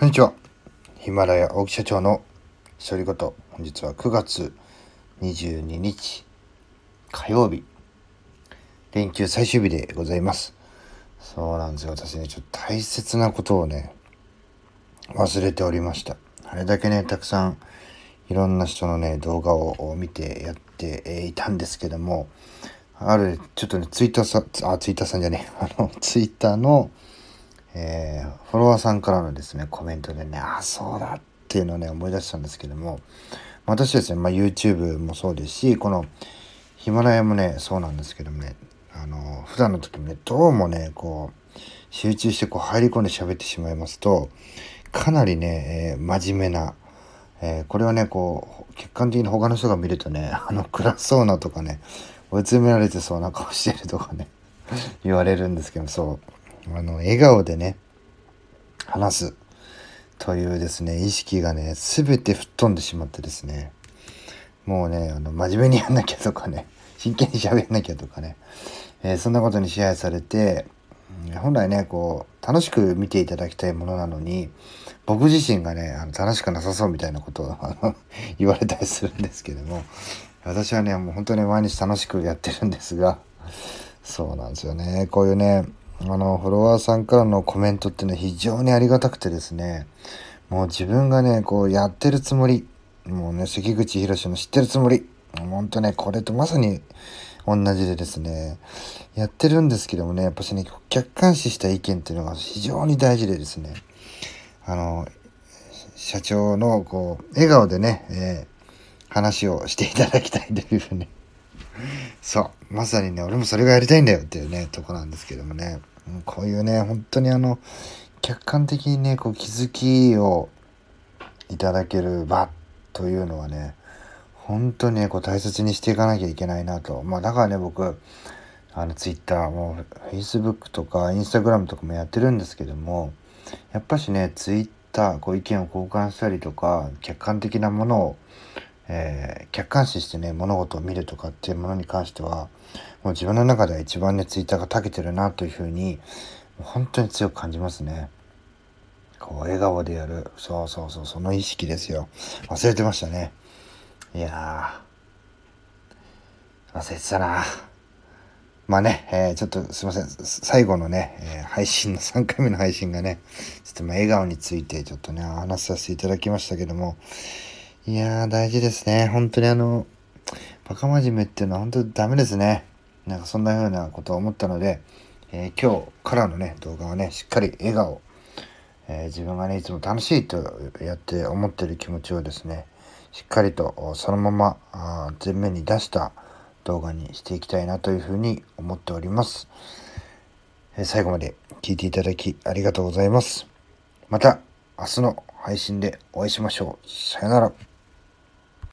こんにちは。ヒマラヤ大木社長の独り言。本日は9月22日火曜日。連休最終日でございます。そうなんですよ。私ね、ちょっと大切なことをね、忘れておりました。あれだけね、たくさんいろんな人のね、動画を見てやっていたんですけども、ある、ちょっとね、ツイッターさん、あ、ツイッターさんじゃねえあの、ツイッターの、えー、フォロワーさんからのですね、コメントでね、あ、そうだっていうのをね、思い出したんですけども、私ですね、まあ、YouTube もそうですし、このヒマラヤもね、そうなんですけどもね、あの、普段の時もね、どうもね、こう、集中してこう入り込んで喋ってしまいますと、かなりね、えー、真面目な、えー、これはね、こう、客観的に他の人が見るとね、あの、暗そうなとかね、追い詰められてそうな顔してるとかね、言われるんですけど、そう。あの、笑顔でね、話す。というですね、意識がね、全て吹っ飛んでしまってですね、もうね、あの、真面目にやんなきゃとかね、真剣に喋んなきゃとかね、えー、そんなことに支配されて、本来ね、こう、楽しく見ていただきたいものなのに、僕自身がね、あの楽しくなさそうみたいなことをあの 言われたりするんですけども、私はね、もう本当に毎日楽しくやってるんですが、そうなんですよね。こういうね、あの、フォロワーさんからのコメントっていうのは非常にありがたくてですね、もう自分がね、こうやってるつもり、もうね、関口宏の知ってるつもり、ほんとね、これとまさに同じでですね、やってるんですけどもね、やっぱしね、客観視した意見っていうのが非常に大事でですね、あの、社長のこう、笑顔でね、えー、話をしていただきたいというふうにそう。まさにね、俺もそれがやりたいんだよっていうね、とこなんですけどもね。こういうね、本当にあの、客観的にね、こう気づきをいただける場というのはね、本当にね、こう大切にしていかなきゃいけないなと。まあだからね、僕、あの、ツイッターも、フェイスブックとか、インスタグラムとかもやってるんですけども、やっぱしね、ツイッター、こう意見を交換したりとか、客観的なものをえー、客観視してね物事を見るとかっていうものに関してはもう自分の中では一番ねツイッターが長けてるなというふうに本当に強く感じますね。こう笑顔でやる。そうそうそう。その意識ですよ。忘れてましたね。いや忘れてたな。まあね、えー、ちょっとすいません。最後のね、えー、配信の3回目の配信がねちょっとま笑顔についてちょっとね話させていただきましたけどもいやー、大事ですね。本当にあの、バカ真面目っていうのは本当にダメですね。なんかそんな風なことを思ったので、えー、今日からのね、動画はね、しっかり笑顔、えー、自分がね、いつも楽しいとやって思ってる気持ちをですね、しっかりとそのままあ前面に出した動画にしていきたいなというふうに思っております。えー、最後まで聞いていただきありがとうございます。また明日の配信でお会いしましょう。さよなら。